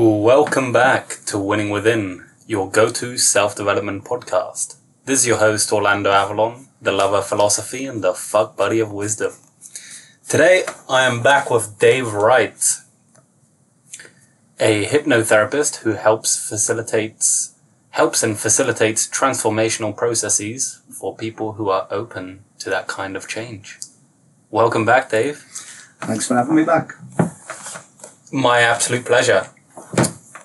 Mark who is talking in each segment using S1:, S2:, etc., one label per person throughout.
S1: Welcome back to Winning Within, your go to self development podcast. This is your host, Orlando Avalon, the lover of philosophy and the fuck buddy of wisdom. Today, I am back with Dave Wright, a hypnotherapist who helps facilitates helps and facilitates transformational processes for people who are open to that kind of change. Welcome back, Dave.
S2: Thanks for having me back.
S1: My absolute pleasure.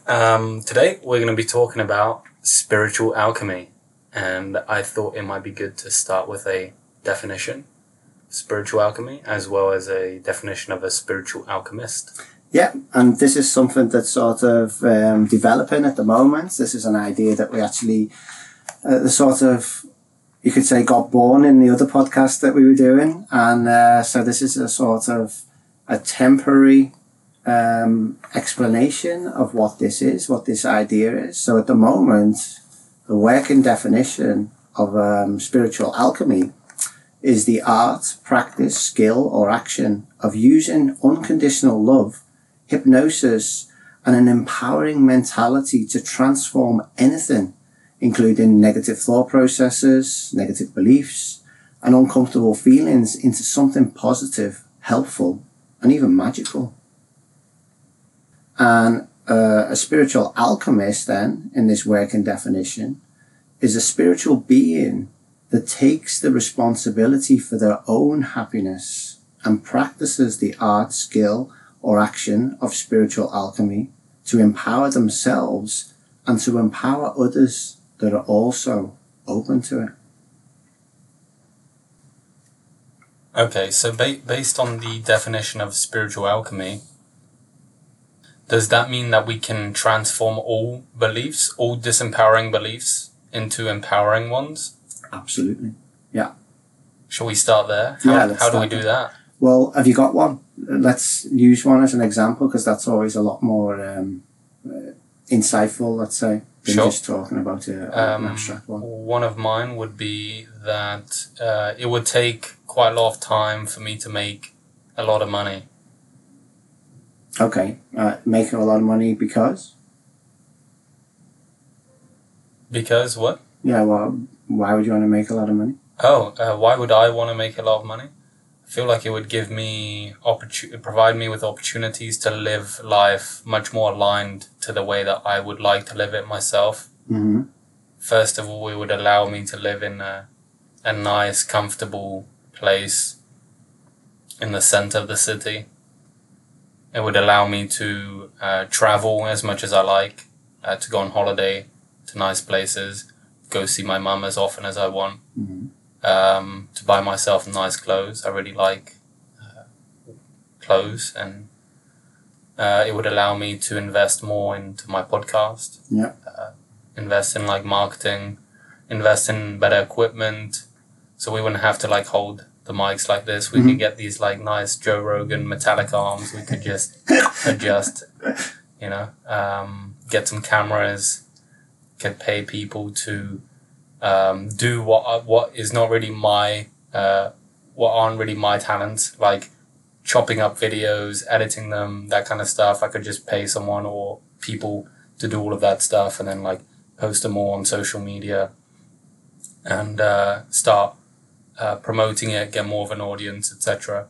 S1: Um, today we're going to be talking about spiritual alchemy, and I thought it might be good to start with a definition of spiritual alchemy as well as a definition of a spiritual alchemist.
S2: Yeah, and this is something that's sort of um, developing at the moment. This is an idea that we actually, uh, the sort of, you could say, got born in the other podcast that we were doing, and uh, so this is a sort of a temporary um, explanation of what this is, what this idea is. So at the moment, the working definition of um, spiritual alchemy is the art, practice, skill, or action of using unconditional love, hypnosis, and an empowering mentality to transform anything, including negative thought processes, negative beliefs, and uncomfortable feelings into something positive, helpful, and even magical. And uh, a spiritual alchemist, then, in this working definition, is a spiritual being that takes the responsibility for their own happiness and practices the art, skill, or action of spiritual alchemy to empower themselves and to empower others that are also open to it.
S1: Okay, so ba- based on the definition of spiritual alchemy, does that mean that we can transform all beliefs, all disempowering beliefs, into empowering ones?
S2: Absolutely. Yeah.
S1: Shall we start there? How,
S2: Yeah,
S1: how do we do
S2: there.
S1: that?
S2: Well, have you got one? Let's use one as an example because that's always a lot more um, uh, insightful, let's say, than
S1: Sure.
S2: just talking about a,
S1: Um,
S2: an abstract one.
S1: One of mine would be that uh, it would take quite a lot of time for me to make a lot of money.
S2: Okay, uh, making a lot of money because?
S1: Because what?
S2: Yeah, well, why would you want to make a lot of money?
S1: Oh, uh, why would I want to make a lot of money? I feel like it would give me opportu- provide me with opportunities to live life much more aligned to the way that I would like to live it myself.
S2: Mm-hmm.
S1: First of all, it would allow me to live in a, a nice, comfortable place in the center of the city. It would allow me to uh, travel as much as I like, uh, to go on holiday to nice places, go see my mum as often as I want
S2: Mm-hmm.
S1: um, to buy myself nice clothes. I really like uh, clothes, and uh, it would allow me to invest more into my podcast.
S2: Yeah.
S1: Uh, invest in like marketing, invest in better equipment, so we wouldn't have to like hold the mics like this. We could get these like nice Joe Rogan metallic arms. We could just adjust, you know, um, get some cameras, could pay people to um, do what what is not really my uh, what aren't really my talents, like chopping up videos, editing them, that kind of stuff. I could just pay someone or people to do all of that stuff, and then like post them all on social media, and uh, start uh, promoting it, get more of an audience, etc.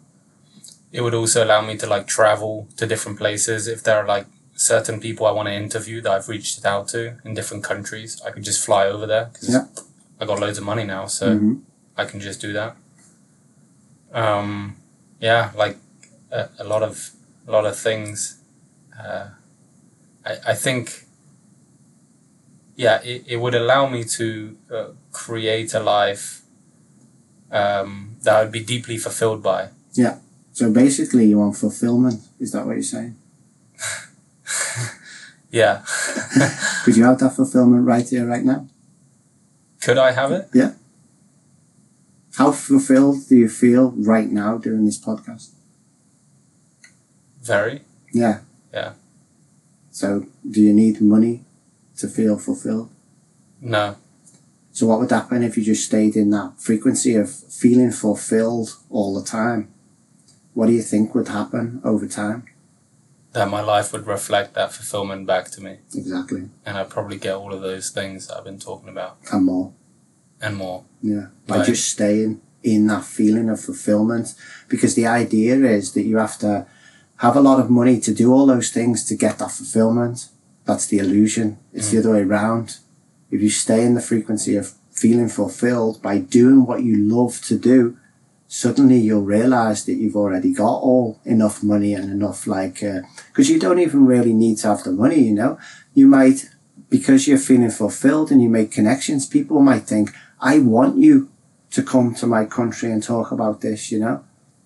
S1: It would also allow me to like travel to different places if there are like certain people I want to interview that I've reached out to in different countries. I could just fly over there because
S2: Yeah.
S1: I got loads of money now, so
S2: Mhm.
S1: I can just do that. Um, yeah, like a, a lot of a lot of things. Uh, I I think. Yeah, it, it would allow me to uh, create a life um, that I would be deeply fulfilled by. Yeah.
S2: So basically, you want fulfillment. Is that what you're saying?
S1: Yeah.
S2: Could you have that fulfillment right here, right now?
S1: Could I have it? Yeah.
S2: How fulfilled do you feel right now doing this podcast?
S1: Very.
S2: Yeah.
S1: Yeah.
S2: So, do you need money to feel fulfilled?
S1: No.
S2: So, what would happen if you just stayed in that frequency of feeling fulfilled all the time? What do you think would happen over time?
S1: that my life would reflect that fulfillment back to me.
S2: Exactly.
S1: And I'd probably get all of those things that I've been talking about
S2: And more.
S1: and more.
S2: Yeah. By
S1: Right.
S2: just staying in that feeling of fulfillment. Because the idea is that you have to have a lot of money to do all those things to get that fulfillment. That's the illusion. It's the mm. other way around. If you stay in the frequency of feeling fulfilled by doing what you love to do, suddenly you'll realize that you've already got all enough money and enough like, uh, because you don't even really need to have the money, you know. You might, because you're feeling fulfilled and you make connections, people might think, I want you to come to my country and talk about this, you know.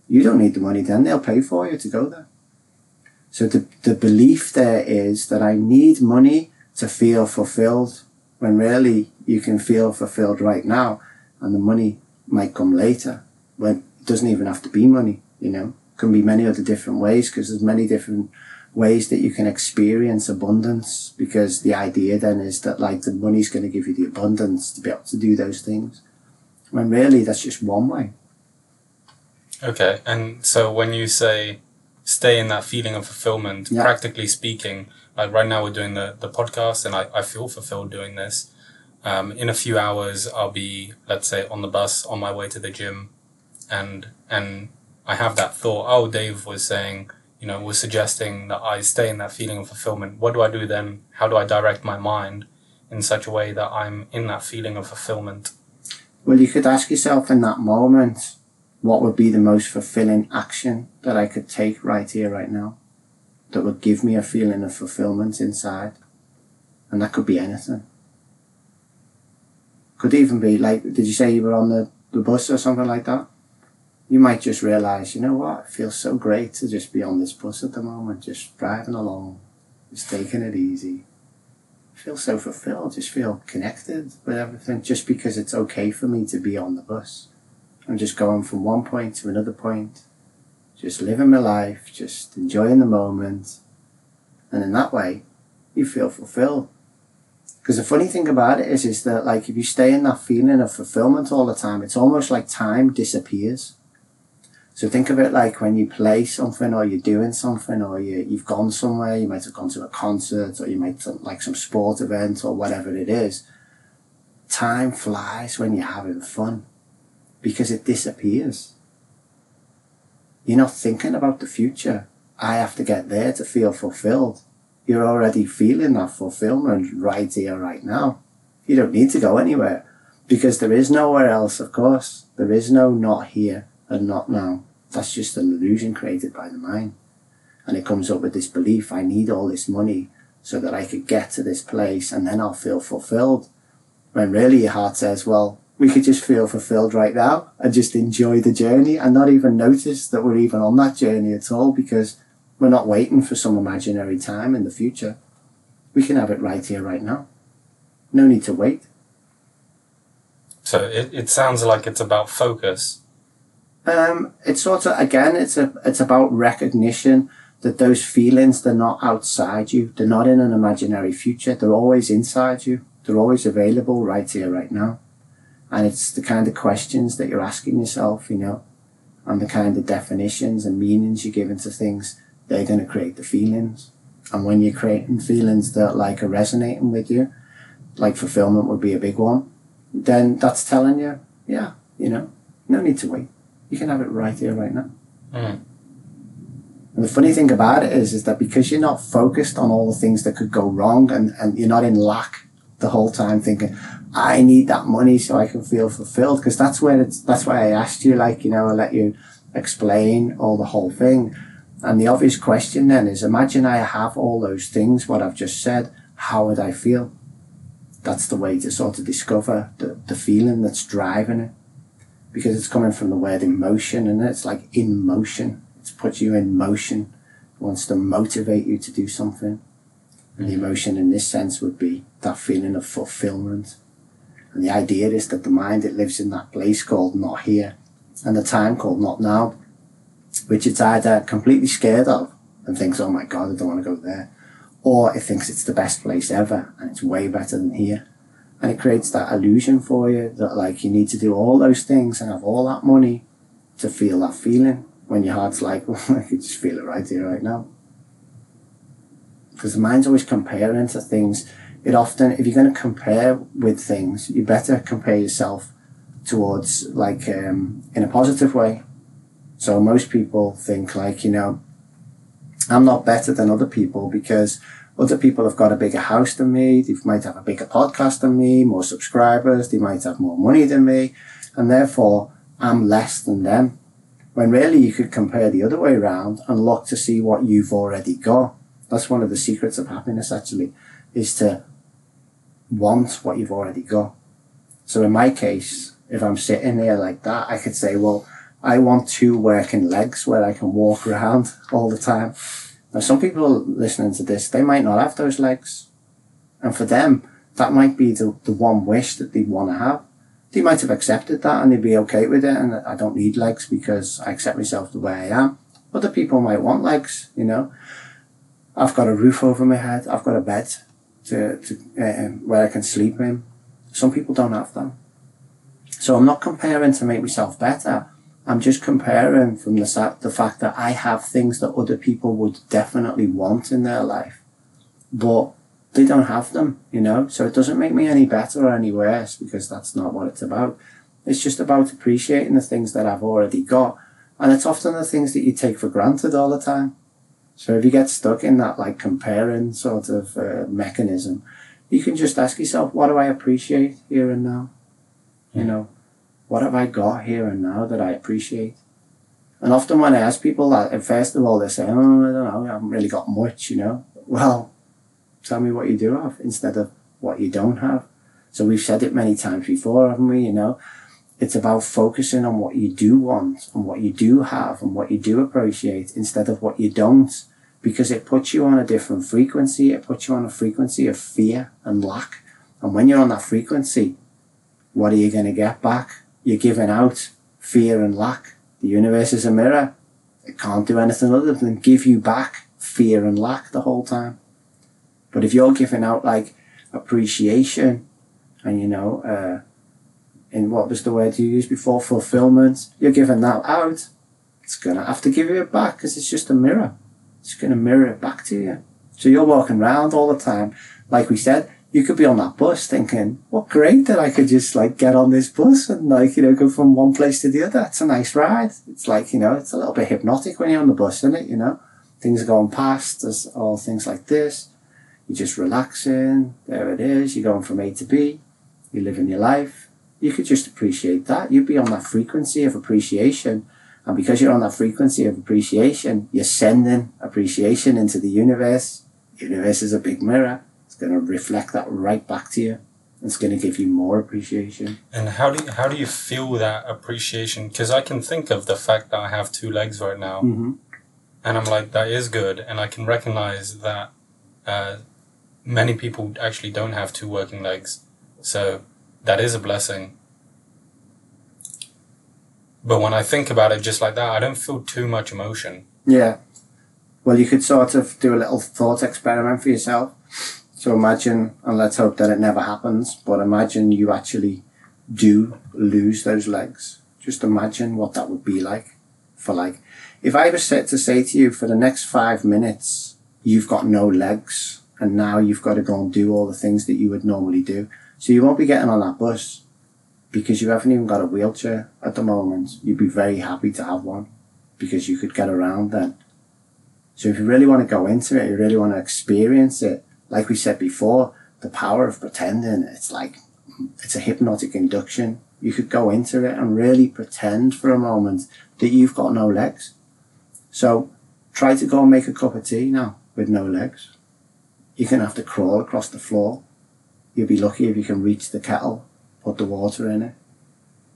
S2: You don't need the money then, they'll pay for you to go there. So the, the belief there is that I need money to feel fulfilled when really you can feel fulfilled right now and the money might come later when it doesn't even have to be money, you know. Can be many other different ways because there's many different ways that you can experience abundance because the idea then is that like the money's going to give you the abundance to be able to do those things when really that's just one way.
S1: Okay. And so when you say stay in that feeling of fulfillment,
S2: Yeah.
S1: practically speaking, like right now we're doing the, the podcast and I, I feel fulfilled doing this. Um, in a few hours, I'll be, let's say, on the bus on my way to the gym, and and I have that thought. Oh, Dave was saying, you know, was suggesting that I stay in that feeling of fulfillment. What do I do then? How do I direct my mind in such a way that I'm in that feeling of fulfillment?
S2: Well, you could ask yourself in that moment, what would be the most fulfilling action that I could take right here, right now, that would give me a feeling of fulfillment inside? And that could be anything. Could even be like, did you say you were on the, the bus or something like that? You might just realize, you know what, it feels so great to just be on this bus at the moment, just driving along, just taking it easy. feel so fulfilled, just feel connected with everything, just because it's okay for me to be on the bus. I'm just going from one point to another point, just living my life, just enjoying the moment. And in that way, you feel fulfilled. Because the funny thing about it is, is that like if you stay in that feeling of fulfillment all the time, it's almost like time disappears. So think of it like when you play something or you're doing something or you, you've gone somewhere, you might have gone to a concert or you might have like some sport event or whatever it is. Time flies when you're having fun because it disappears. You're not thinking about the future. I have to get there to feel fulfilled. You're already feeling that fulfillment right here, right now. You don't need to go anywhere because there is nowhere else, of course. There is no not here and not now. That's just an illusion created by the mind. And it comes up with this belief I need all this money so that I could get to this place and then I'll feel fulfilled. When really your heart says, well, we could just feel fulfilled right now and just enjoy the journey and not even notice that we're even on that journey at all because we're not waiting for some imaginary time in the future. We can have it right here, right now. No need to wait.
S1: So it, it sounds like it's about focus.
S2: Um, it's sort of again, it's a it's about recognition that those feelings they're not outside you. They're not in an imaginary future. They're always inside you. They're always available right here, right now. And it's the kind of questions that you're asking yourself, you know, and the kind of definitions and meanings you give into things. They're going to create the feelings. And when you're creating feelings that like are resonating with you, like fulfillment would be a big one, then that's telling you, yeah, you know, no need to wait. You can have it right here, right now.
S1: Mm.
S2: And the funny thing about it is, is that because you're not focused on all the things that could go wrong and, and you're not in lack the whole time thinking, I need that money so I can feel fulfilled. Because that's where it's, that's why I asked you, like, you know, I let you explain all the whole thing. And the obvious question then is, imagine I have all those things, what I've just said, how would I feel? That's the way to sort of discover the, the feeling that's driving it. Because it's coming from the word emotion and it's like in motion. It's put you in motion. It wants to motivate you to do something. And the emotion in this sense would be that feeling of fulfillment. And the idea is that the mind, it lives in that place called not here and the time called not now, which it's either completely scared of and thinks, oh my God, I don't want to go there. Or it thinks it's the best place ever and it's way better than here. And it creates that illusion for you that like you need to do all those things and have all that money to feel that feeling when your heart's like, well, I could just feel it right here, right now. Because the mind's always comparing to things. It often, if you're going to compare with things, you better compare yourself towards like um, in a positive way. So most people think like you know, I'm not better than other people because other people have got a bigger house than me. They might have a bigger podcast than me, more subscribers. They might have more money than me, and therefore I'm less than them. When really you could compare the other way around and look to see what you've already got. That's one of the secrets of happiness actually, is to want what you've already got. So in my case, if I'm sitting here like that, I could say, well, I want two working legs where I can walk around all the time. Now, some people listening to this, they might not have those legs. And for them, that might be the, the one wish that they want to have. They might have accepted that and they'd be okay with it. And I don't need legs because I accept myself the way I am. Other people might want legs, you know. I've got a roof over my head. I've got a bed to, to uh, where I can sleep in. Some people don't have that. So I'm not comparing to make myself better. I'm just comparing from the, the fact that I have things that other people would definitely want in their life, but they don't have them, you know? So it doesn't make me any better or any worse because that's not what it's about. It's just about appreciating the things that I've already got. And it's often the things that you take for granted all the time. So if you get stuck in that like comparing sort of uh, mechanism, you can just ask yourself, what do I appreciate here and now? You know, what have I got here and now that I appreciate? And often when I ask people that, at first of all, they say, oh, I don't know, I haven't really got much, you know. Well, tell me what you do have instead of what you don't have. So we've said it many times before, haven't we? You know, it's about focusing on what you do want and what you do have and what you do appreciate instead of what you don't, because it puts you on a different frequency. It puts you on a frequency of fear and lack. And when you're on that frequency, what are you going to get back? You're giving out fear and lack. The universe is a mirror. It can't do anything other than give you back fear and lack the whole time. But if you're giving out like appreciation and you know, uh, in what was the word you used before, fulfillment, you're giving that out, it's gonna have to give you it back because it's just a mirror. It's gonna mirror it back to you. So you're walking around all the time, like we said, you could be on that bus thinking, what great that I could just like get on this bus and like, you know, go from one place to the other. It's a nice ride. It's like, you know, it's a little bit hypnotic when you're on the bus, isn't it? You know, things are going past. There's all things like this. You're just relaxing. There it is. You're going from A to B. You're living your life. You could just appreciate that. You'd be on that frequency of appreciation. And because you're on that frequency of appreciation, you're sending appreciation into the universe. The universe is a big mirror It's going to reflect that right back to you. It's going to give you more appreciation.
S1: And how do you, how do you feel that appreciation? Because I can think of the fact that I have two legs right now,
S2: mm-hmm.
S1: and I'm like that is good, and I can recognize that uh, many people actually don't have two working legs, so that is a blessing. But when I think about it just like that, I don't feel too much emotion.
S2: Yeah. Well, you could sort of do a little thought experiment for yourself so imagine, and let's hope that it never happens, but imagine you actually do lose those legs. Just imagine what that would be like for like, if I was set to say to you for the next five minutes, you've got no legs and now you've got to go and do all the things that you would normally do. So you won't be getting on that bus because you haven't even got a wheelchair at the moment. You'd be very happy to have one because you could get around then. So if you really want to go into it, you really want to experience it, like we said before, the power of pretending, it's like, it's a hypnotic induction. You could go into it and really pretend for a moment that you've got no legs. So try to go and make a cup of tea now with no legs. You're going to have to crawl across the floor. You'll be lucky if you can reach the kettle, put the water in it.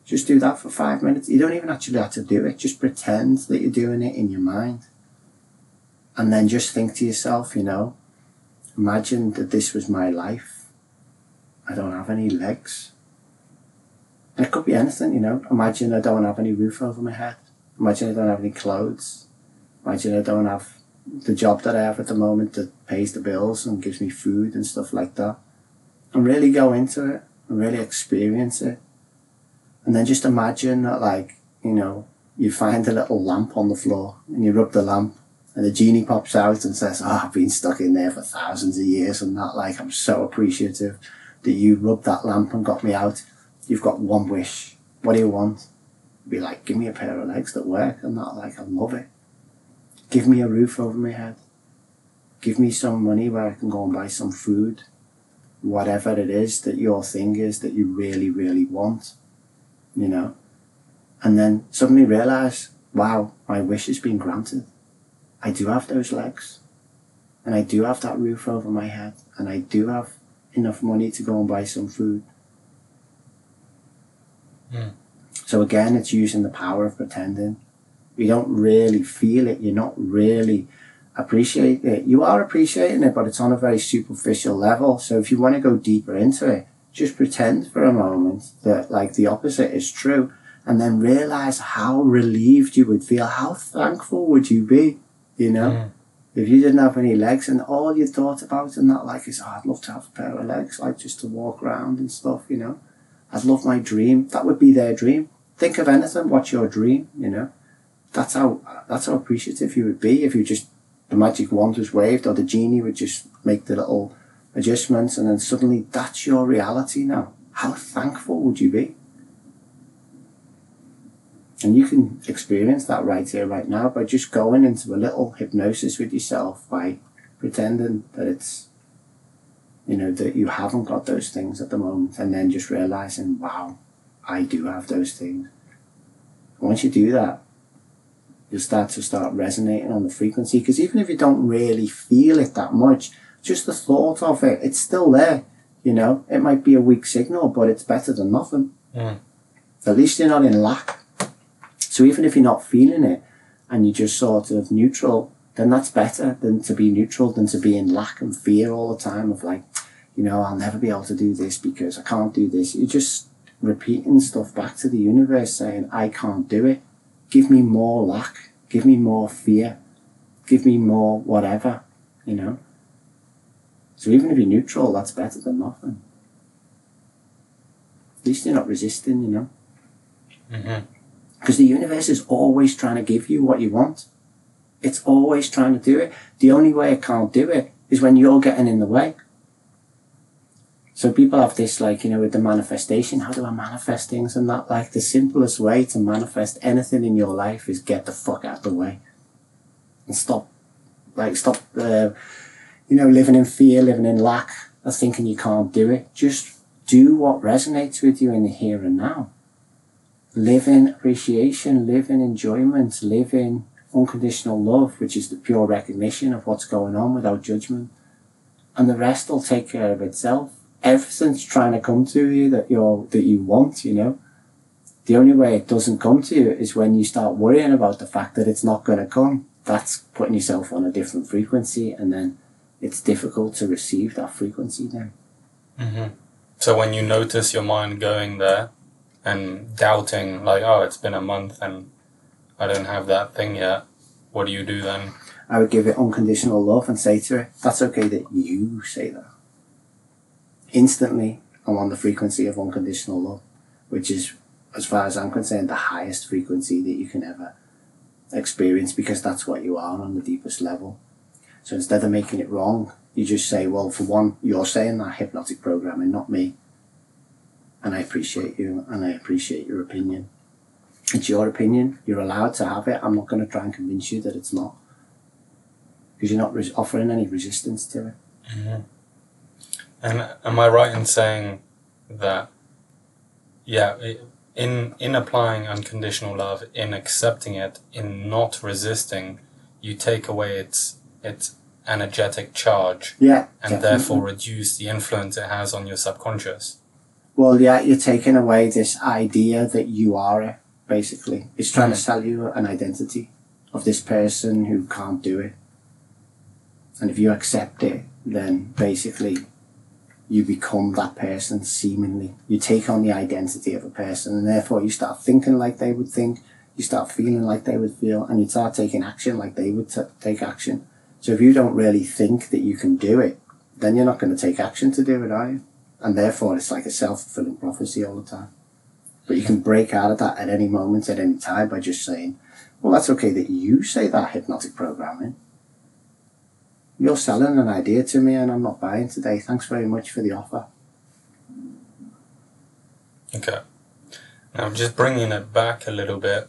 S2: Just do that for five minutes. You don't even actually have to do it. Just pretend that you're doing it in your mind. And then just think to yourself, you know, Imagine that this was my life. I don't have any legs. It could be anything, you know. Imagine I don't have any roof over my head. Imagine I don't have any clothes. Imagine I don't have the job that I have at the moment that pays the bills and gives me food and stuff like that. And really go into it and really experience it. And then just imagine that like, you know, you find a little lamp on the floor and you rub the lamp And the genie pops out and says, Oh, I've been stuck in there for thousands of years and that. Like, I'm so appreciative that you rubbed that lamp and got me out. You've got one wish. What do you want? Be like, give me a pair of legs that work and that. Like, I love it. Give me a roof over my head. Give me some money where I can go and buy some food. Whatever it is that your thing is that you really, really want. You know? And then suddenly realize, wow, my wish has been granted. I do have those legs. And I do have that roof over my head. And I do have enough money to go and buy some food.
S1: Mm.
S2: So again, it's using the power of pretending. You don't really feel it. You're not really appreciating it. You are appreciating it, but it's on a very superficial level. So if you want to go deeper into it, just pretend for a moment that like the opposite is true and then realize how relieved you would feel. How thankful would you be? You know?
S1: Mm.
S2: If you didn't have any legs and all you thought about and that like is, oh, I'd love to have a pair of legs, like just to walk around and stuff, you know. I'd love my dream. That would be their dream. Think of anything. What's your dream? You know. That's how that's how appreciative you would be if you just the magic wand was waved or the genie would just make the little adjustments and then suddenly that's your reality now. How thankful would you be? And you can experience that right here, right now by just going into a little hypnosis with yourself by pretending that it's, you know, that you haven't got those things at the moment and then just realizing, wow, I do have those things. Once you do that, you'll start to start resonating on the frequency because even if you don't really feel it that much, just the thought of it, it's still there. You know, it might be a weak signal, but it's better than nothing.
S1: Mm.
S2: At least you're not in lack. So even if you're not feeling it and you're just sort of neutral, then that's better than to be neutral than to be in lack and fear all the time of like, you know, I'll never be able to do this because I can't do this. You're just repeating stuff back to the universe saying, I can't do it. Give me more lack. Give me more fear. Give me more whatever, you know. So even if you're neutral, that's better than nothing. At least you're not resisting, you know.
S1: Mm-hmm.
S2: Because the universe is always trying to give you what you want. It's always trying to do it. The only way it can't do it is when you're getting in the way. So people have this like, you know, with the manifestation, how do I manifest things and that? Like the simplest way to manifest anything in your life is get the fuck out of the way. And stop, like stop, uh, you know, living in fear, living in lack, of thinking you can't do it. Just do what resonates with you in the here and now live in appreciation, live in enjoyment, live in unconditional love, which is the pure recognition of what's going on without judgment. And the rest will take care of itself. Everything's trying to come to you that you're that you want, you know. The only way it doesn't come to you is when you start worrying about the fact that it's not gonna come. That's putting yourself on a different frequency and then it's difficult to receive that frequency then.
S1: Mm-hmm. So when you notice your mind going there, and doubting like oh it's been a month and i don't have that thing yet what do you do then
S2: I would give it unconditional love and say to it, that's okay that you say that. Instantly, I'm on the frequency of unconditional love, which is, as far as I'm concerned, the highest frequency that you can ever experience because that's what you are on the deepest level. So instead of making it wrong, you just say, well, for one, you're saying that hypnotic programming, not me. And I appreciate you and I appreciate your opinion. It's your opinion. You're allowed to have it. I'm not going to try and convince you that it's not. Because you're not offering any resistance to it.
S1: mm-hmm. And am i right in saying that yeah in in applying unconditional love in accepting it in not resisting you take away its its energetic charge
S2: Yeah.
S1: and
S2: definitely.
S1: therefore reduce the influence it has on your subconscious
S2: Well, yeah, you're taking away this idea that you are it, basically. It's trying to mm. sell you an identity of this person who can't do it. And if you accept it, then basically you become that person seemingly. You take on the identity of a person and therefore you start thinking like they would think, you start feeling like they would feel, and you start taking action like they would t- take action. So if you don't really think that you can do it, then you're not going to take action to do it, are you? And therefore it's like a self-fulfilling prophecy all the time. But you can break out of that at any moment, at any time by just saying, Well, that's okay that you say that hypnotic programming. You're selling an idea to me and I'm not buying today. Thanks very much for the offer.
S1: Okay. Now, I'm just bringing it back a little bit,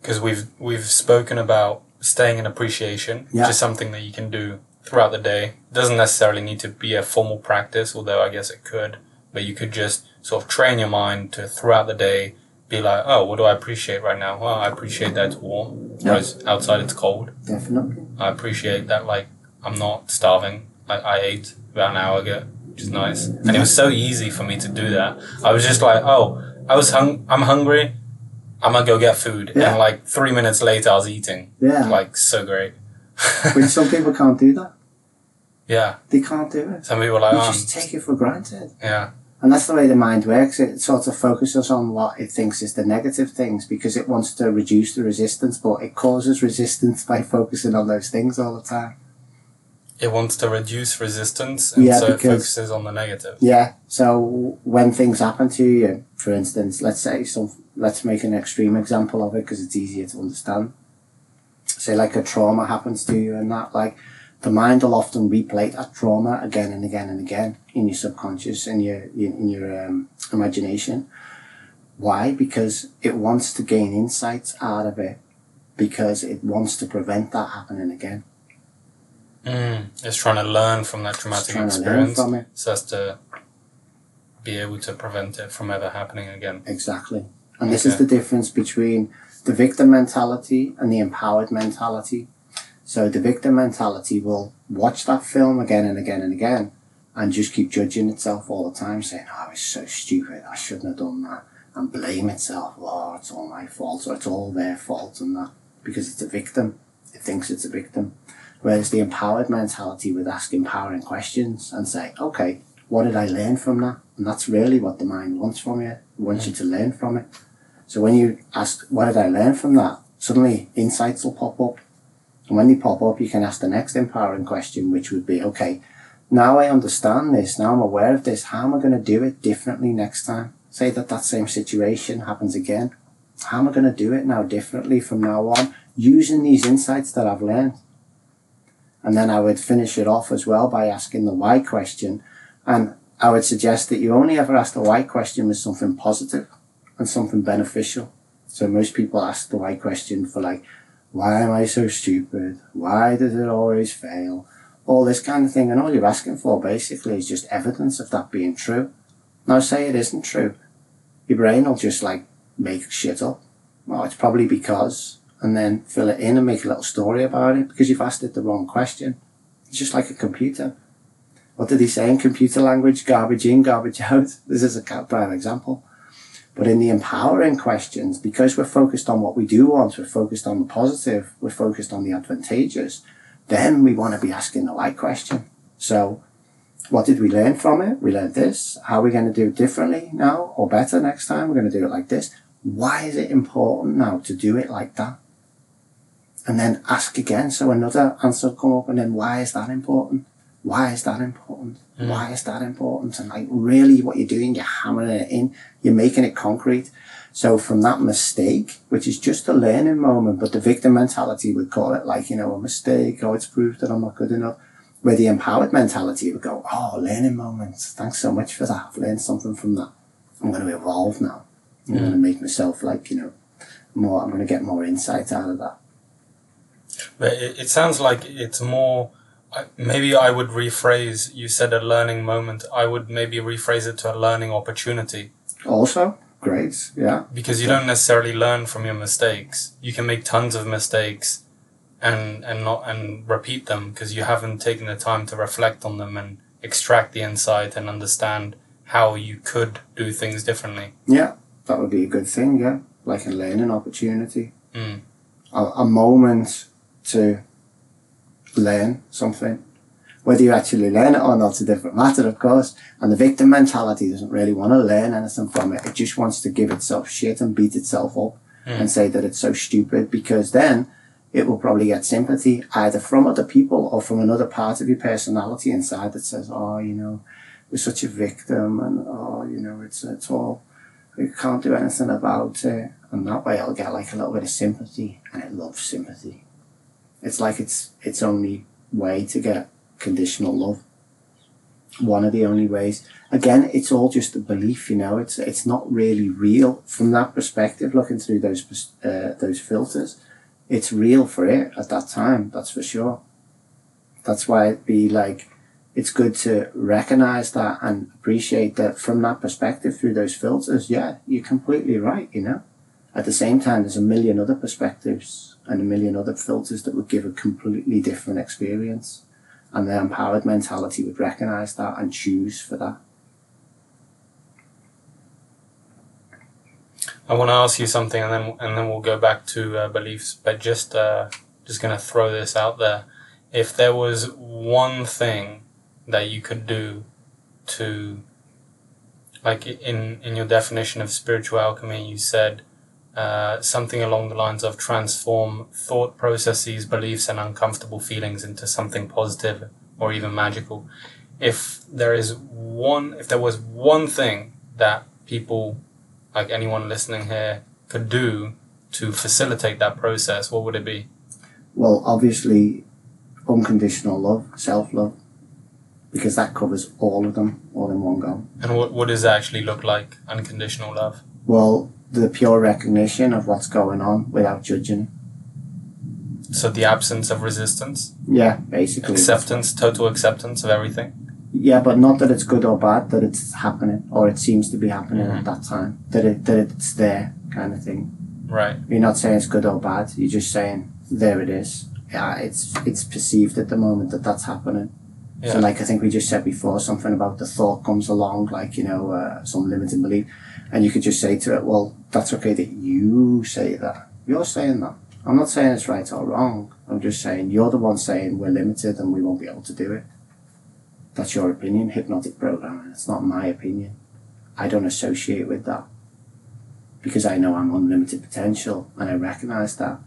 S1: because we've we've spoken about staying in appreciation,
S2: Yeah.
S1: which is something that you can do throughout the day. It doesn't necessarily need to be a formal practice, although I guess it could. But you could just sort of train your mind to throughout the day be like, oh, what do I appreciate right now? Well, I appreciate that it's warm,
S2: Yeah.
S1: whereas outside it's cold.
S2: Definitely.
S1: I appreciate that like I'm not starving. Like I ate about an hour ago, which is nice. And it was so easy for me to do that. I was just like, oh, I was hung I'm hungry. I'm gonna go get food.
S2: Yeah.
S1: And like three minutes later I was eating.
S2: Yeah.
S1: Like so great.
S2: Which some people can't do that.
S1: yeah.
S2: They can't do it.
S1: Some people are like,
S2: You
S1: oh,
S2: just take it for granted.
S1: yeah.
S2: And that's the way the mind works. It sort of focuses on what it thinks is the negative things because it wants to reduce the resistance, but it causes resistance by focusing on those things all the time.
S1: It wants to reduce resistance and
S2: Yeah,
S1: so it focuses on the negative.
S2: Yeah. So when things happen to you, for instance, let's say some, let's make an extreme example of it because it's easier to understand. Say like a trauma happens to you and that, like the mind will often replay that trauma again and again and again in your subconscious in your in your um, imagination. Why? Because it wants to gain insights out of it because it wants to prevent that happening again.
S1: Mm. It's trying to learn from that
S2: It's
S1: traumatic
S2: to learn
S1: experience
S2: from it.
S1: so as to be able to prevent it from ever happening again.
S2: Exactly. And this is the difference between the victim mentality and the empowered mentality. So the victim mentality will watch that film again and again and again and just keep judging itself all the time, saying, Oh, I was so stupid, I shouldn't have done that, and blame itself, oh, it's all my fault, or it's all their fault, and that because it's a victim. It thinks it's a victim. Whereas the empowered mentality would ask empowering questions and say, Okay, what did I learn from that? And that's really what the mind wants from you. It wants you mm. to learn from it. So when you ask, what did I learn from that? Suddenly insights will pop up. And when they pop up, you can ask the next empowering question, which would be, okay, now I understand this, now I'm aware of this, how am I going to do it differently next time? Say that that same situation happens again. How am I going to do it now differently from now on, using these insights that I've learned? And then I would finish it off as well by asking the why question. And I would suggest that you only ever ask the why question with something positive and something beneficial. So most people ask the why question for like, why am I so stupid? Why does it always fail? All this kind of thing. And all you're asking for basically is just evidence of that being true. Now say it isn't true. Your brain will just like make shit up. Well, it's probably because, and then fill it in and make a little story about it because you've asked it the wrong question. It's just like a computer. What did he say in computer language? Garbage in, garbage out. This is a prime example. But in the empowering questions, because we're focused on what we do want, we're focused on the positive, we're focused on the advantageous, then we want to be asking the right question. So, what did we learn from it? We learned this. How are we going to do it differently now or better next time? We're going to do it like this. Why is it important now to do it like that? And then ask again. So another answer come up and then why is that important? Why is that important?
S1: Mm.
S2: Why is that important? And like really what you're doing, you're hammering it in, you're making it concrete. So from that mistake, which is just a learning moment, but the victim mentality would call it like, you know, a mistake, oh, it's proof that I'm not good enough. Where the empowered mentality would go, oh, learning moments. Thanks so much for that. I've learned something from that. I'm going to evolve now. I'm going to make myself like, you know, more, I'm going to get more insight out of that.
S1: But it, it sounds like it's more. Maybe I would rephrase. You said a learning moment. I would maybe rephrase it to a learning opportunity
S2: Also, great. Yeah.
S1: because you don't necessarily learn from your mistakes. You can make tons of mistakes, and and not and repeat them because you haven't taken the time to reflect on them and extract the insight and understand how you could do things differently.
S2: Yeah. That would be a good thing. Yeah. Like a learning opportunity.
S1: Mm.
S2: a, a moment to learn something. Whether you actually learn it or not is a different matter, of course. And the victim mentality doesn't really want to learn anything from it. It just wants to give itself shit and beat itself up
S1: Mm.
S2: and say that it's so stupid because then it will probably get sympathy either from other people or from another part of your personality inside that says, oh, you know, we're such a victim and, oh, you know, it's, it's all, we can't do anything about it. And that way it'll get like a little bit of sympathy and it loves sympathy. It's like it's its only way to get conditional love. One of the only ways. Again, it's all just a belief, you know. It's it's not really real from that perspective. Looking through those uh, those filters, it's real for it at that time. That's for sure. That's why it'd be like it's good to recognize that and appreciate that from that perspective through those filters. Yeah, you're completely right. You know. At the same time, there's a million other perspectives and a million other filters that would give a completely different experience. And the empowered mentality would recognize that and choose for that.
S1: I want to ask you something, and then and then we'll go back to uh, beliefs. But just uh, just gonna throw this out there: if there was one thing that you could do to, like in in your definition of spiritual alchemy, you said uh, something along the lines of transform thought processes, beliefs, and uncomfortable feelings into something positive or even magical. If there is one, if there was one thing that people, like anyone listening here, could do to facilitate that process, what would it be?
S2: Well, obviously, unconditional love, self love, because that covers all of them, all in one go.
S1: And what, what does it actually look like, unconditional love?
S2: Well, the pure recognition of what's going on without judging.
S1: So the absence of resistance.
S2: Yeah, basically.
S1: Acceptance, total acceptance of everything.
S2: Yeah, but not that it's good or bad, that it's happening or it seems to be happening
S1: Mhm.
S2: at that time. That it that it's there, kind of thing.
S1: Right.
S2: You're not saying it's good or bad. You're just saying there it is. Yeah, it's it's perceived at the moment that that's happening.
S1: Yeah.
S2: So, like I think we just said before, something about the thought comes along, like you know, uh, some limiting belief, and you could just say to it, "Well, that's okay that you say that. You're saying that. I'm not saying it's right or wrong. I'm just saying you're the one saying we're limited and we won't be able to do it. That's your opinion, hypnotic programming. It's not my opinion. I don't associate with that because I know I'm unlimited potential and I recognize that.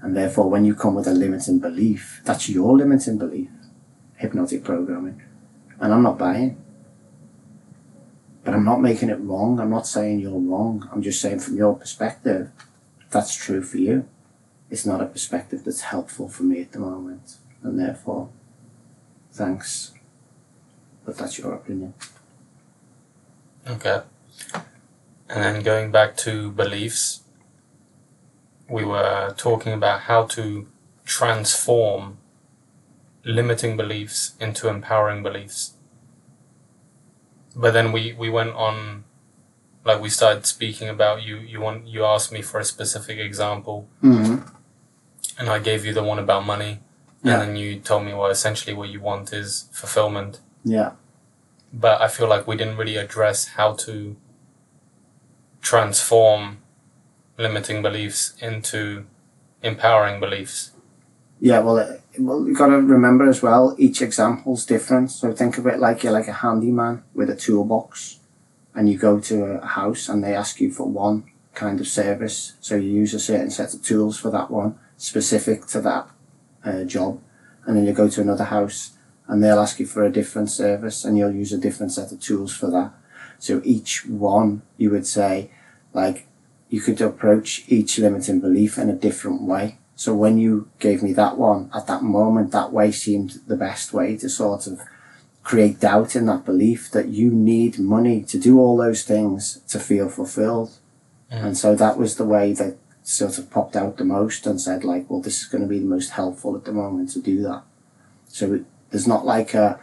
S2: And therefore, when you come with a limiting belief, that's your limiting belief, hypnotic programming. And I'm not buying. But I'm not making it wrong. I'm not saying you're wrong. I'm just saying from your perspective, that's true for you. It's not a perspective that's helpful for me at the moment. And therefore, thanks. But that's your opinion.
S1: Okay. And then going back to beliefs, we were talking about how to transform limiting beliefs into empowering beliefs. But then we, we went on like we started speaking about you you want you asked me for a specific example
S2: Mm-hmm.
S1: and I gave you the one about money
S2: Yeah.
S1: and then you told me well essentially what you want is fulfillment
S2: Yeah.
S1: but I feel like we didn't really address how to transform limiting beliefs into empowering beliefs.
S2: Yeah, well, uh, well, you've got to remember as well. Each example's different. So think of it like you're like a handyman with a toolbox, and you go to a house and they ask you for one kind of service. So you use a certain set of tools for that one, specific to that uh, job, and then you go to another house and they'll ask you for a different service, and you'll use a different set of tools for that. So each one, you would say, like, you could approach each limiting belief in a different way. So when you gave me that one, at that moment, that way seemed the best way to sort of create doubt in that belief that you need money to do all those things to feel fulfilled.
S1: Mm.
S2: And so that was the way that sort of popped out the most and said like, well, this is going to be the most helpful at the moment to do that. So it, there's not like a,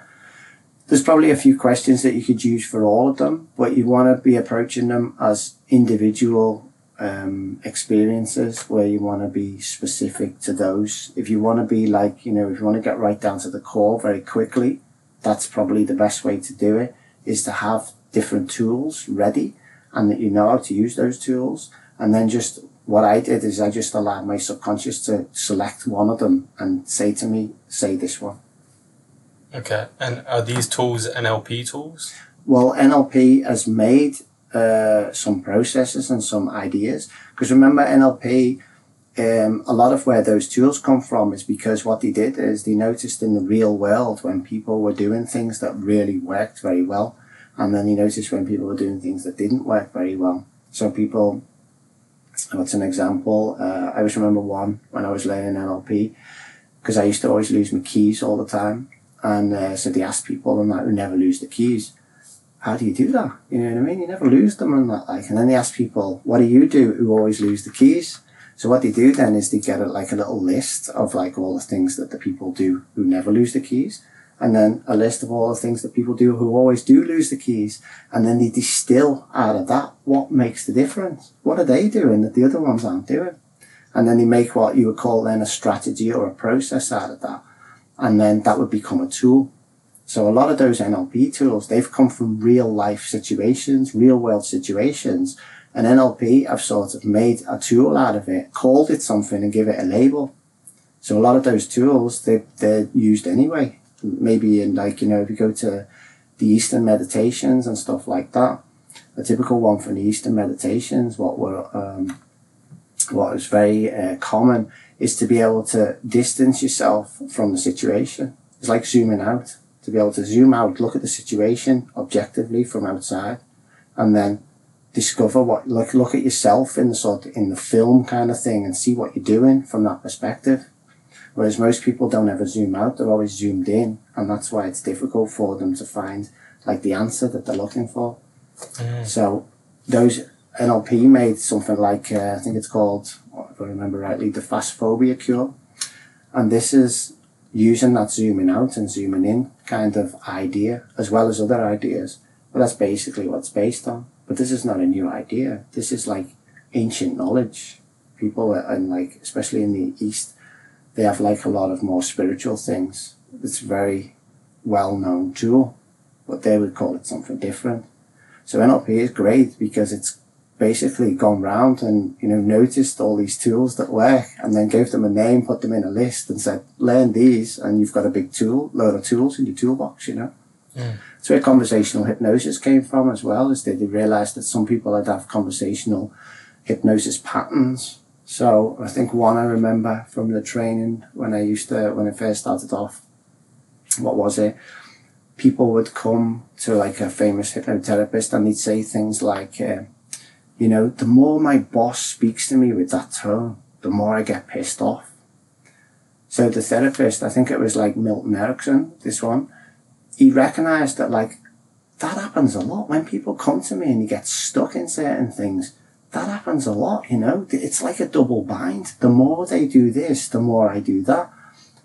S2: there's probably a few questions that you could use for all of them, but you want to be approaching them as individual um, experiences where you want to be specific to those. If you want to be like, you know, if you want to get right down to the core very quickly, that's probably the best way to do it is to have different tools ready and that you know how to use those tools. And then just what I did is I just allowed my subconscious to select one of them and say to me, say this one.
S1: Okay. And are these tools NLP tools?
S2: Well, NLP has made uh, some processes and some ideas. Because remember, NLP, um, a lot of where those tools come from is because what they did is they noticed in the real world when people were doing things that really worked very well. And then they noticed when people were doing things that didn't work very well. So people, what's an example? Uh, I always remember one when I was learning NLP because I used to always lose my keys all the time. And uh, so they asked people and that who never lose the keys, how do you do that? You know what I mean? You never lose them and that like. And then they ask people, what do you do who always lose the keys? So what they do then is they get a, like a little list of like all the things that the people do who never lose the keys. And then a list of all the things that people do who always do lose the keys. And then they distill out of that what makes the difference. What are they doing that the other ones aren't doing? And then they make what you would call then a strategy or a process out of that. And then that would become a tool. So a lot of those NLP tools, they've come from real life situations, real world situations and NLP, I've sort of made a tool out of it, called it something and give it a label. So a lot of those tools, they, they're used anyway. Maybe in like, you know, if you go to the Eastern meditations and stuff like that, a typical one from the Eastern meditations, what were, um, what is very uh, common is to be able to distance yourself from the situation. It's like zooming out, to be able to zoom out, look at the situation objectively from outside, and then discover what look look at yourself in the sort of, in the film kind of thing and see what you're doing from that perspective. Whereas most people don't ever zoom out; they're always zoomed in, and that's why it's difficult for them to find like the answer that they're looking for.
S1: Mm.
S2: So those NLP made something like uh, I think it's called, if I remember rightly, the fast phobia cure, and this is using that zooming out and zooming in kind of idea as well as other ideas. But that's basically what's based on. But this is not a new idea. This is like ancient knowledge. People uh, and like, especially in the East, they have like a lot of more spiritual things. It's very well known tool, but they would call it something different. So NLP is great because it's basically gone round and, you know, noticed all these tools that work and then gave them a name, put them in a list and said, learn these and you've got a big tool, load of tools in your toolbox, you know.
S1: Mm.
S2: So where conversational hypnosis came from as well is that they realized that some people had have conversational hypnosis patterns. So I think one I remember from the training when I used to, when I first started off, what was it? People would come to like a famous hypnotherapist and they'd say things like, uh, you know, the more my boss speaks to me with that tone, the more I get pissed off. So the therapist, I think it was like Milton Erickson, this one, he recognized that like that happens a lot when people come to me and you get stuck in certain things. That happens a lot, you know. It's like a double bind. The more they do this, the more I do that.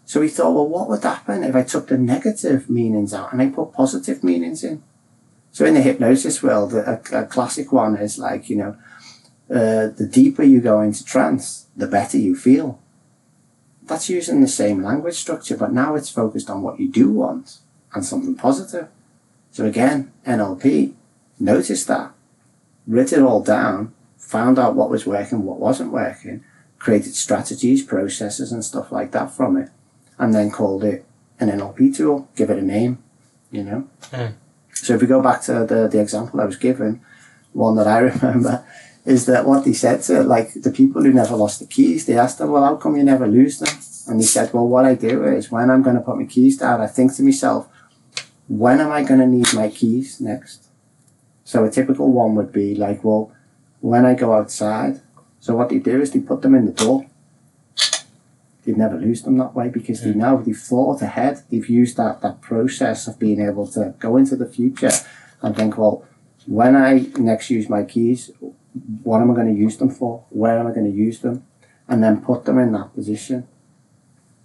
S2: So he thought, well, what would happen if I took the negative meanings out and I put positive meanings in? So in the hypnosis world, a, a classic one is like, you know, uh, the deeper you go into trance, the better you feel. That's using the same language structure, but now it's focused on what you do want and something positive. So again, NLP noticed that, wrote it all down, found out what was working, what wasn't working, created strategies, processes, and stuff like that from it, and then called it an NLP tool, give it a name, you know.
S1: Mm.
S2: So if we go back to the, the example I was given, one that I remember is that what they said to like the people who never lost the keys, they asked them, well, how come you never lose them? And he said, well, what I do is when I'm going to put my keys down, I think to myself, when am I going to need my keys next? So a typical one would be like, well, when I go outside. So what they do is they put them in the door. They'd never lose them that way because they know they've thought ahead. They've used that, that process of being able to go into the future and think, well, when I next use my keys, what am I going to use them for? Where am I going to use them? And then put them in that position.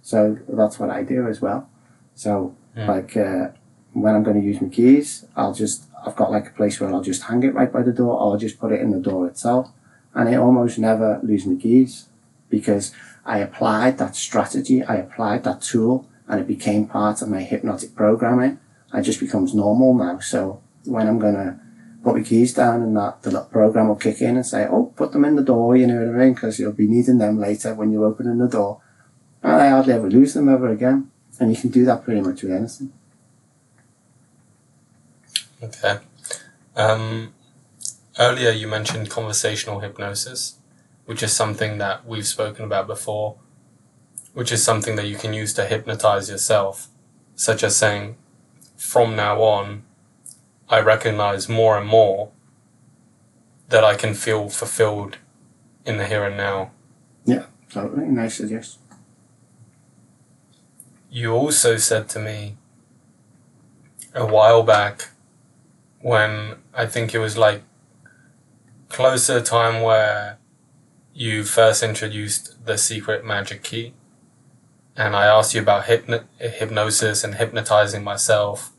S2: So that's what I do as well. So,
S1: Yeah.
S2: like, uh, when I'm going to use my keys, I'll just, I've got like a place where I'll just hang it right by the door or I'll just put it in the door itself. And I almost never lose my keys because I applied that strategy, I applied that tool, and it became part of my hypnotic programming. It just becomes normal now. So when I'm going to put my keys down and that, the program will kick in and say, oh, put them in the door, you know what I mean? Because you'll be needing them later when you're opening the door. And I hardly ever lose them ever again. And you can do that pretty much with anything.
S1: Okay. Um, earlier, you mentioned conversational hypnosis, which is something that we've spoken about before, which is something that you can use to hypnotize yourself, such as saying, from now on, I recognize more and more that I can feel fulfilled in the here and now.
S2: Yeah, totally nice suggestion.
S1: You also said to me a while back when I think it was like closer time where you first introduced the secret magic key and I asked you about hypno- hypnosis and hypnotizing myself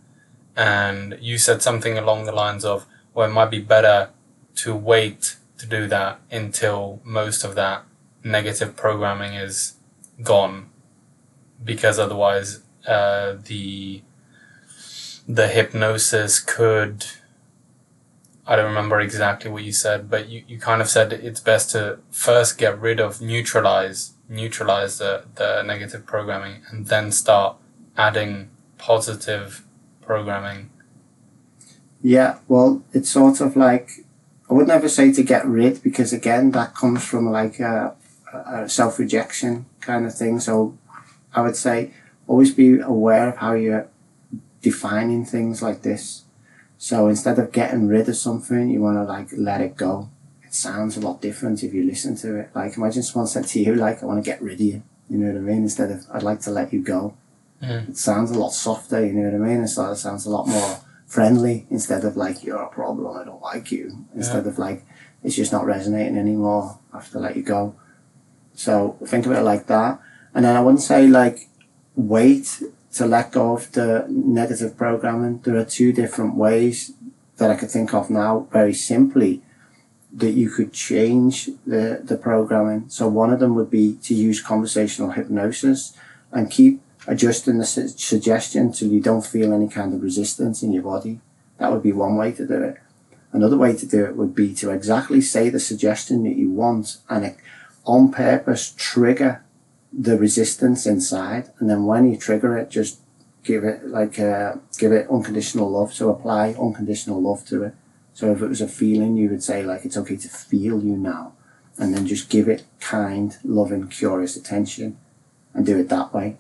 S1: and you said something along the lines of well it might be better to wait to do that until most of that negative programming is gone because otherwise uh, the the hypnosis could I don't remember exactly what you said, but you, you kind of said it's best to first get rid of neutralize neutralize the, the negative programming and then start adding positive programming.
S2: Yeah, well, it's sort of like I would never say to get rid because again that comes from like a, a self rejection kind of thing. So I would say always be aware of how you're defining things like this. So instead of getting rid of something, you want to like let it go. It sounds a lot different if you listen to it. Like imagine someone said to you, like, I want to get rid of you. You know what I mean? Instead of, I'd like to let you go.
S1: Mm.
S2: It sounds a lot softer, you know what I mean? It sort of sounds a lot more friendly instead of like, you're a problem, I don't like you. Instead of like, it's just not resonating anymore. I have to let you go. So think of it like that. And then I wouldn't say like, wait to let go of the negative programming. There are two different ways that I could think of now, very simply, that you could change the, the programming. So one of them would be to use conversational hypnosis and keep adjusting the su- suggestion till you don't feel any kind of resistance in your body. That would be one way to do it. Another way to do it would be to exactly say the suggestion that you want and on purpose trigger the resistance inside, and then when you trigger it, just give it like uh, give it unconditional love. So apply unconditional love to it. So if it was a feeling, you would say like it's okay to feel you now, and then just give it kind, loving, curious attention, and do it that way.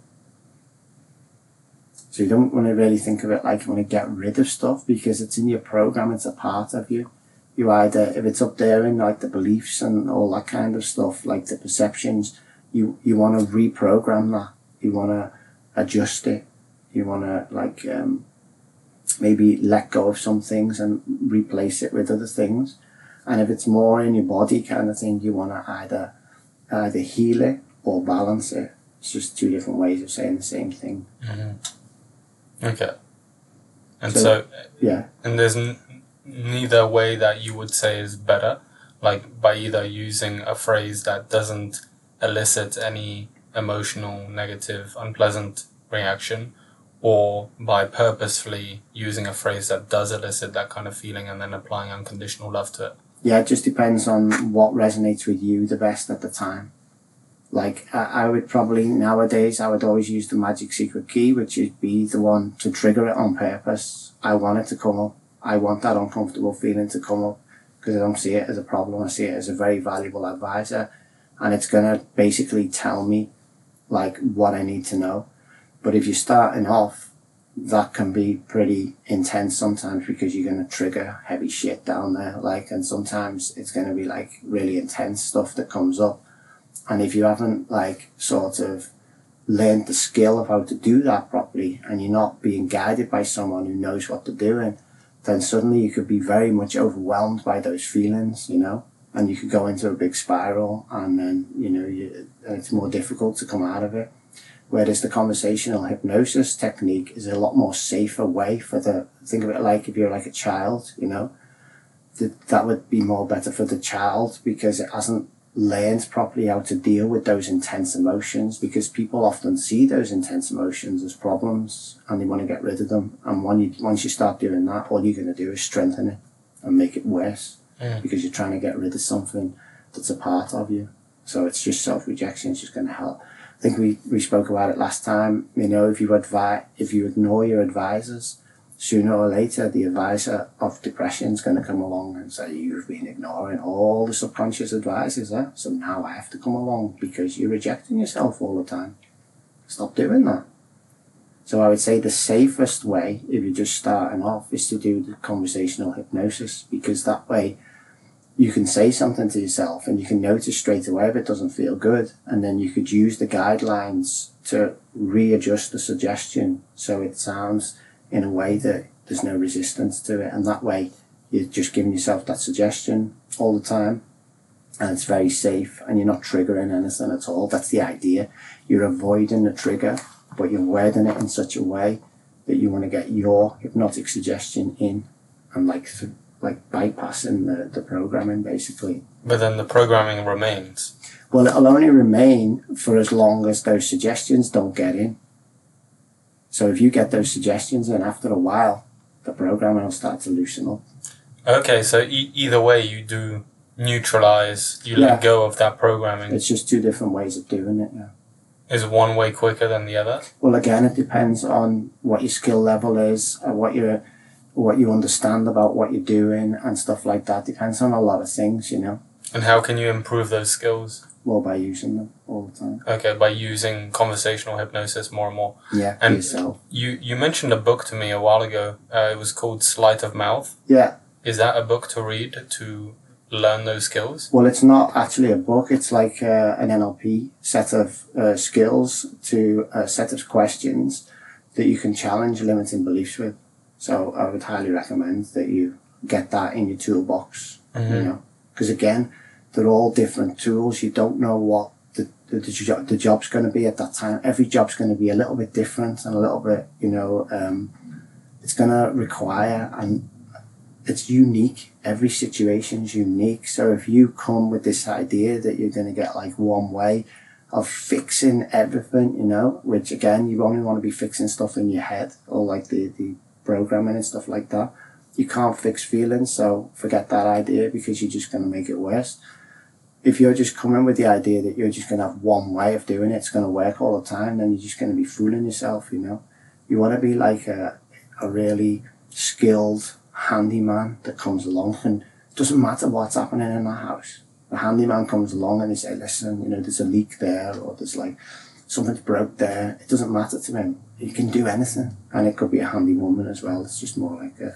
S2: So you don't want to really think of it like you want to get rid of stuff because it's in your program. It's a part of you. You either if it's up there in like the beliefs and all that kind of stuff, like the perceptions you you want to reprogram that. You want to adjust it. You want to like um, maybe let go of some things and replace it with other things. And if it's more in your body kind of thing, you want to either either heal it or balance it. It's just two different ways of saying the same thing.
S1: Okay. And
S2: So-
S1: so,
S2: Yeah.
S1: and there's n- neither way that you would say is better, like by either using a phrase that doesn't elicit any emotional, negative, unpleasant reaction, or by purposefully using a phrase that does elicit that kind of feeling and then applying unconditional love to it.
S2: Yeah, it just depends on what resonates with you the best at the time. Like I, I would probably nowadays I would always use the magic secret key, which would be the one to trigger it on purpose. I want it to come up. I want that uncomfortable feeling to come up because I don't see it as a problem. I see it as a very valuable advisor, and it's gonna basically tell me like what I need to know. But if you're starting off, that can be pretty intense sometimes because you're going to trigger heavy shit down there. Like, and sometimes it's going to be like really intense stuff that comes up. And if you haven't like sort of learned the skill of how to do that properly and you're not being guided by someone who knows what they're doing, then suddenly you could be very much overwhelmed by those feelings, you know, and you could go into a big spiral and then, you know, you, it's more difficult to come out of it. Whereas the conversational hypnosis technique is a lot more safer way for the, think of it like if you're like a child, you know, that, that would be more better for the child because it hasn't learned properly how to deal with those intense emotions because people often see those intense emotions as problems and they want to get rid of them. And when you, once you start doing that, all you're going to do is strengthen it and make it worse
S1: Mm.
S2: because you're trying to get rid of something that's a part of you. So it's just self rejection. It's just going to help. I think we, we spoke about it last time. You know, if you advise, if you ignore your advisors, sooner or later the advisor of depression is going to come along and say you've been ignoring all the subconscious advisors. So now I have to come along because you're rejecting yourself all the time. Stop doing that. So I would say the safest way, if you're just starting off, is to do the conversational hypnosis because that way you can say something to yourself and you can notice straight away if it doesn't feel good. And then you could use the guidelines to readjust the suggestion so it sounds in a way that there's no resistance to it. And that way you're just giving yourself that suggestion all the time. And it's very safe and you're not triggering anything at all. That's the idea. You're avoiding the trigger, but you're wording it in such a way that you want to get your hypnotic suggestion in and like th- like bypassing the, the programming basically.
S1: But then the programming remains.
S2: Well, it'll only remain for as long as those suggestions don't get in. So if you get those suggestions in after a while, the programming will start to loosen up.
S1: Okay, so e- either way, you do neutralize, you
S2: Yeah.
S1: let go of that programming.
S2: It's just two different ways of doing it. Yeah.
S1: Is one way quicker than the other?
S2: Well, again, it depends on what your skill level is, and what you what you understand about what you're doing, and stuff like that. Depends on a lot of things, you know.
S1: And how can you improve those skills?
S2: Well, by using them all the time.
S1: Okay, by using conversational hypnosis more and more.
S2: Yeah,
S1: And-
S2: yourself.
S1: You you mentioned a book to me a while ago. Uh, it was called Sleight of Mouth.
S2: Yeah.
S1: Is that a book to read to learn those skills?
S2: Well, it's not actually a book. It's like uh, an NLP set of uh, skills to a set of questions that you can challenge limiting beliefs with. So I would highly recommend that you get that in your toolbox. You
S1: Mhm.
S2: know, because again, they're all different tools. You don't know what the the, the, jo- the job's going to be at that time. Every job's going to be a little bit different and a little bit, you know, um, it's going to require and it's unique. Every situation's unique. So if you come with this idea that you're going to get like one way of fixing everything, you know, which again, you only want to be fixing stuff in your head or like the, the programming and stuff like that. You can't fix feelings, so forget that idea because you're just going to make it worse. If you're just coming with the idea that you're just going to have one way of doing it, it's going to work all the time, then you're just going to be fooling yourself, you know. You want to be like a, a really skilled handyman that comes along and doesn't matter what's happening in the house. The handyman comes along and they say, listen, you know, there's a leak there or there's like something's broke there. It doesn't matter to him. He can do anything. And it could be a handy woman as well. It's just more like a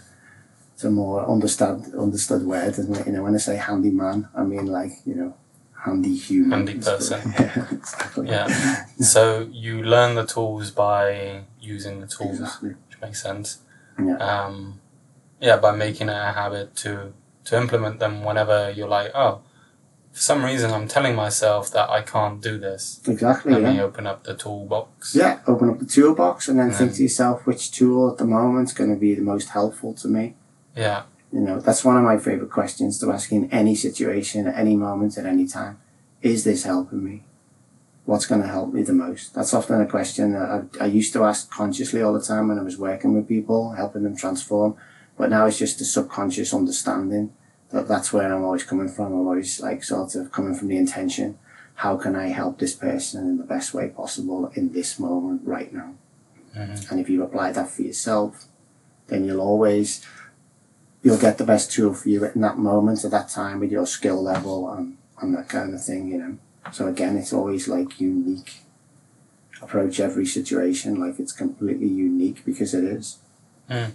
S2: it's a more understand understood word, isn't it? You know, when I say handyman, I mean like, you know, handy human.
S1: Handy person.
S2: Yeah, exactly.
S1: Yeah. So you learn the tools by using the tools,
S2: Exactly.
S1: which makes sense.
S2: Yeah.
S1: Um, yeah, by making it a habit to to implement them whenever you're like, oh, for some reason I'm telling myself that I can't do this.
S2: Exactly.
S1: and
S2: yeah.
S1: then you open up the toolbox.
S2: Yeah, open up the toolbox and then think to yourself which tool at the moment is going to be the most helpful to me.
S1: Yeah.
S2: You know, that's one of my favorite questions to ask in any situation, at any moment, at any time. Is this helping me? What's going to help me the most? That's often a question that I, I used to ask consciously all the time when I was working with people, helping them transform. But now it's just a subconscious understanding that that's where I'm always coming from. I'm always like sort of coming from the intention. How can I help this person in the best way possible in this moment right now?
S1: Mhm.
S2: And if you apply that for yourself, then you'll always you'll get the best tool for you in that moment at that time with your skill level and, and that kind of thing, you know. So again it's always like unique. Approach every situation like it's completely unique because it is.
S1: Mm.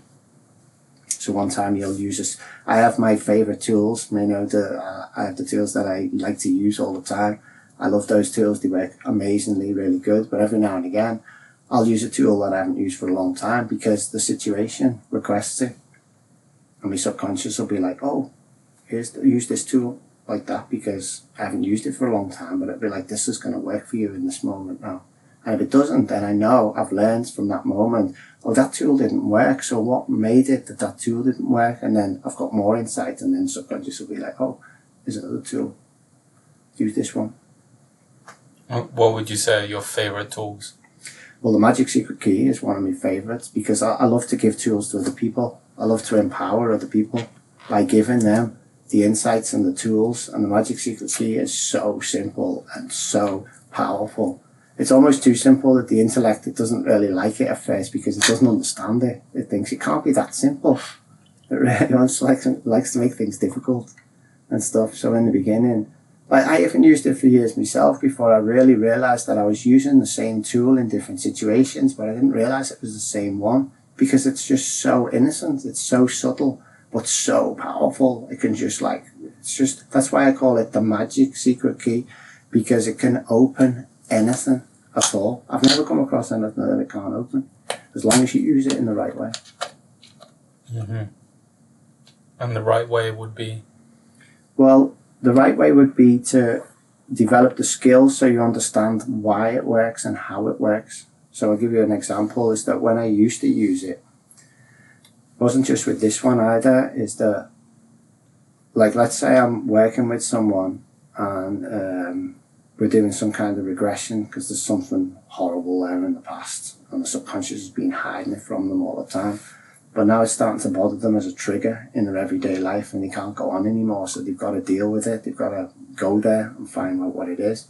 S2: So one time you'll use this. I have my favorite tools. You know, the uh, I have the tools that I like to use all the time. I love those tools. They work amazingly, really good. But every now and again, I'll use a tool that I haven't used for a long time because the situation requests it. And my subconscious will be like, oh, here's the, use this tool like that because I haven't used it for a long time. But it'll be like, this is going to work for you in this moment now. And if it doesn't, then I know I've learned from that moment oh, that tool didn't work. So what made it that that tool didn't work? And then I've got more insight, and then subconscious will be like, oh, there's another tool. Use this one.
S1: What would you say are your favorite tools?
S2: Well, the Magic Secret Key is one of my favorites because I, I love to give tools to other people. I love to empower other people by giving them the insights and the tools. And the Magic Secret Key is so simple and so powerful. It's almost too simple that the intellect it doesn't really like it at first because it doesn't understand it. It thinks it can't be that simple. It really wants likes likes to make things difficult and stuff. So in the beginning, like I haven't used it for years myself before I really realized that I was using the same tool in different situations, but I didn't realize it was the same one because it's just so innocent. It's so subtle, but so powerful. It can just like It's just that's why I call it the magic secret key, because it can open anything at all. I've never come across anything that it can't open, as long as you use it in the right way.
S1: Mm-hmm. And the right way would be
S2: Well, the right way would be to develop the skills so you understand why it works and how it works. So I'll give you an example is that when I used to use it, wasn't just with this one either, is that like let's say I'm working with someone and um, we're doing some kind of regression because there's something horrible there in the past and the subconscious has been hiding it from them all the time. But now it's starting to bother them as a trigger in their everyday life and they can't go on anymore. So they've got to deal with it. They've got to go there and find out what it is.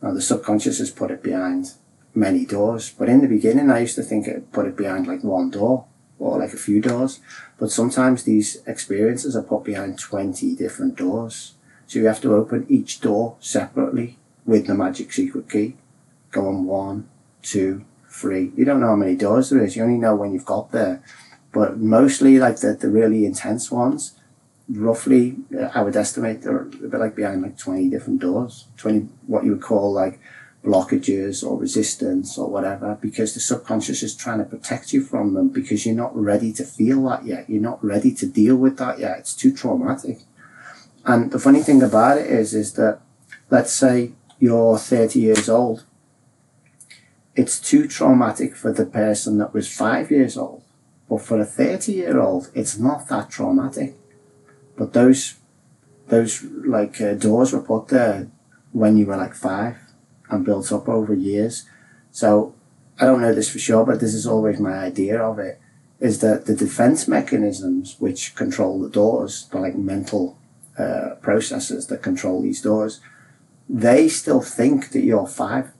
S2: Now the subconscious has put it behind many doors. But in the beginning, I used to think it put it behind like one door or like a few doors. But sometimes these experiences are put behind 20 different doors. So you have to open each door separately with the magic secret key. Go on one, two, three. You don't know how many doors there is. You only know when you've got there. But mostly like the, the really intense ones, roughly, uh, I would estimate they're a bit like behind like 20 different doors. 20, what you would call like blockages or resistance or whatever because the subconscious is trying to protect you from them because you're not ready to feel that yet. You're not ready to deal with that yet. It's too traumatic. And the funny thing about it is, is that let's say you're 30 years old. It's too traumatic for the person that was five years old. But for a 30 year old, it's not that traumatic. But those, those like uh, doors were put there when you were like five and built up over years. So I don't know this for sure, but this is always my idea of it, is that the defense mechanisms which control the doors, the like mental uh, processes that control these doors, they still think that you're five.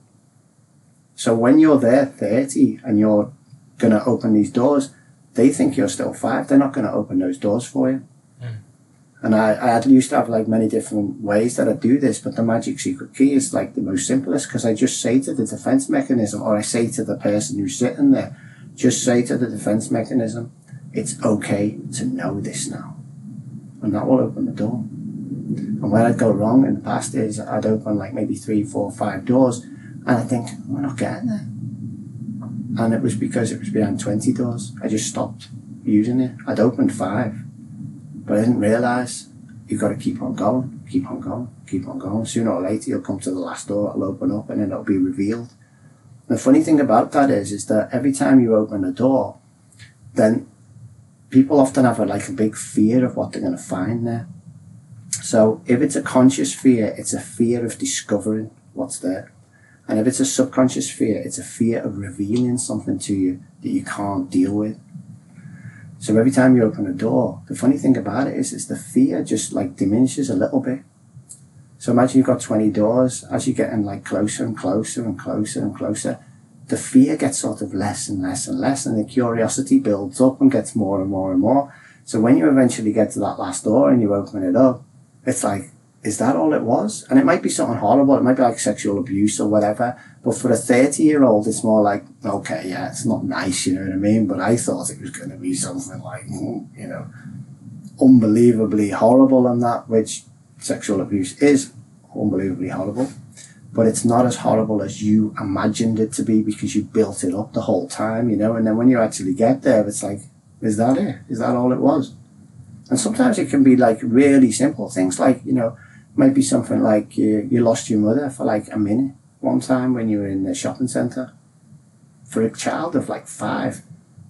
S2: So when you're there 30 and you're going to open these doors, they think you're still five. They're not going to open those doors for you. And I, I used to have like many different ways that I do this, but the magic secret key is like the most simplest because I just say to the defense mechanism, or I say to the person who's sitting there, just say to the defense mechanism, it's okay to know this now. And that will open the door. And where I'd go wrong in the past is I'd open like maybe three, four, five doors, and I think, we're not getting there. And it was because it was behind 20 doors. I just stopped using it. I'd opened five, but I didn't realise you've got to keep on going, keep on going, keep on going. Sooner or later, you'll come to the last door, it'll open up, and then it'll be revealed. The funny thing about that is, is that every time you open a door, then people often have a, like a big fear of what they're going to find there. So if it's a conscious fear, it's a fear of discovering what's there. And if it's a subconscious fear, it's a fear of revealing something to you that you can't deal with. So every time you open a door, the funny thing about it is, is the fear just like diminishes a little bit. So imagine you've got 20 doors, as you're getting like closer and closer and closer and closer, the fear gets sort of less and less and less and the curiosity builds up and gets more and more and more. So when you eventually get to that last door and you open it up, it's like, is that all it was? And it might be something horrible. It might be like sexual abuse or whatever. But for a 30 year old, it's more like, okay, yeah, it's not nice, you know what I mean? But I thought it was going to be something like, mm, you know, unbelievably horrible and that, which sexual abuse is unbelievably horrible. But it's not as horrible as you imagined it to be because you built it up the whole time, you know? And then when you actually get there, it's like, is that it? Is that all it was? And sometimes it can be like really simple things like, you know, might be something like you, you lost your mother for like a minute one time when you were in the shopping centre. For a child of like five,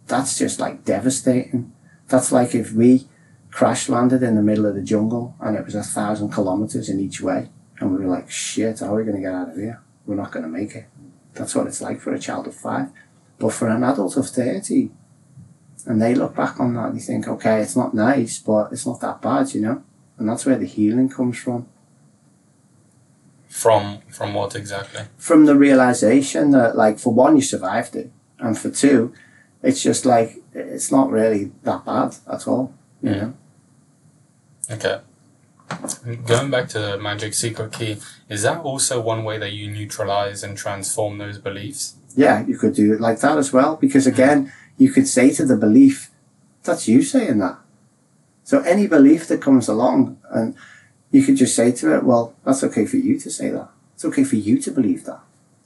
S2: that's just like devastating. That's like if we crash landed in the middle of the jungle and it was a thousand kilometres in each way and we were like, shit, how are we going to get out of here? We're not going to make it. That's what it's like for a child of five. But for an adult of 30, and they look back on that and they think, okay, it's not nice, but it's not that bad, you know? And that's where the healing comes from.
S1: From from what exactly?
S2: From the realization that, like, for one, you survived it. And for two, it's just like, it's not really that bad at all, you
S1: Mm.
S2: know?
S1: Okay. Going back to the magic secret key, is that also one way that you neutralize and transform those beliefs?
S2: Yeah, you could do it like that as well. Because again, you could say to the belief, that's you saying that. So any belief that comes along, and you could just say to it, well, that's okay for you to say that. It's okay for you to believe that.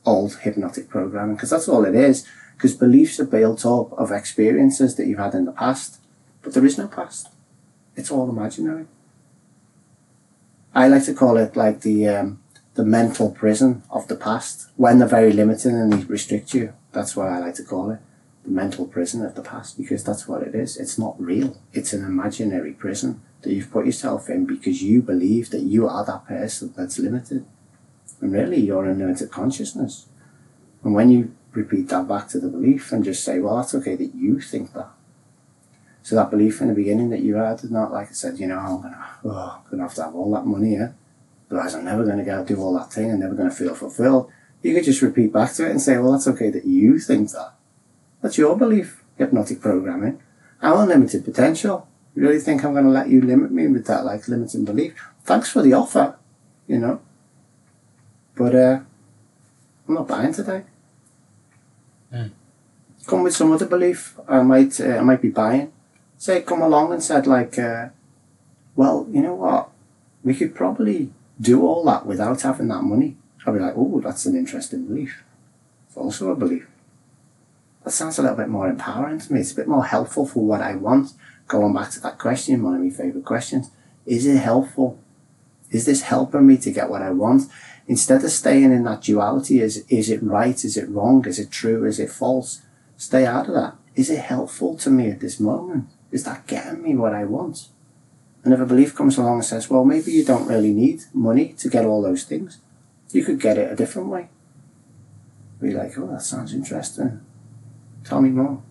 S2: Old hypnotic programming, because that's all it is. Because beliefs are built up of experiences that you've had in the past, but there is no past. It's all imaginary. I like to call it like the um, the mental prison of the past when they're very limited and they restrict you. That's why I like to call it the mental prison of the past because that's what it is. It's not real. It's an imaginary prison that you've put yourself in because you believe that you are that person that's limited. And really, you're in unlimited consciousness. And when you repeat that back to the belief and just say, well, that's okay that you think that. So that belief in the beginning that you had, is not like I said, you know, I'm gonna, oh, I'm gonna have to have all that money, yeah. Otherwise, I'm never gonna go do all that thing. I'm never gonna feel fulfilled. You could just repeat back to it and say, well, that's okay that you think that. That's your belief, hypnotic programming. I'm unlimited potential. You really think I'm gonna let you limit me with that like limiting belief? Thanks for the offer, you know. But uh, I'm not buying today.
S1: Mm.
S2: Come with some other belief. I might, uh, I might be buying say come along and said like, uh, well, you know what, we could probably do all that without having that money. I'd be like, oh, that's an interesting belief. It's also a belief. That sounds a little bit more empowering to me. It's a bit more helpful for what I want. Going back to that question, one of my favourite questions. Is it helpful? Is this helping me to get what I want? Instead of staying in that duality, is, is it right? Is it wrong? Is it true? Is it false? Stay out of that. Is it helpful to me at this moment? Is that getting me what I want? And if a belief comes along and says, well, maybe you don't really need money to get all those things, you could get it a different way. Be like, oh, that sounds interesting. Tell me more.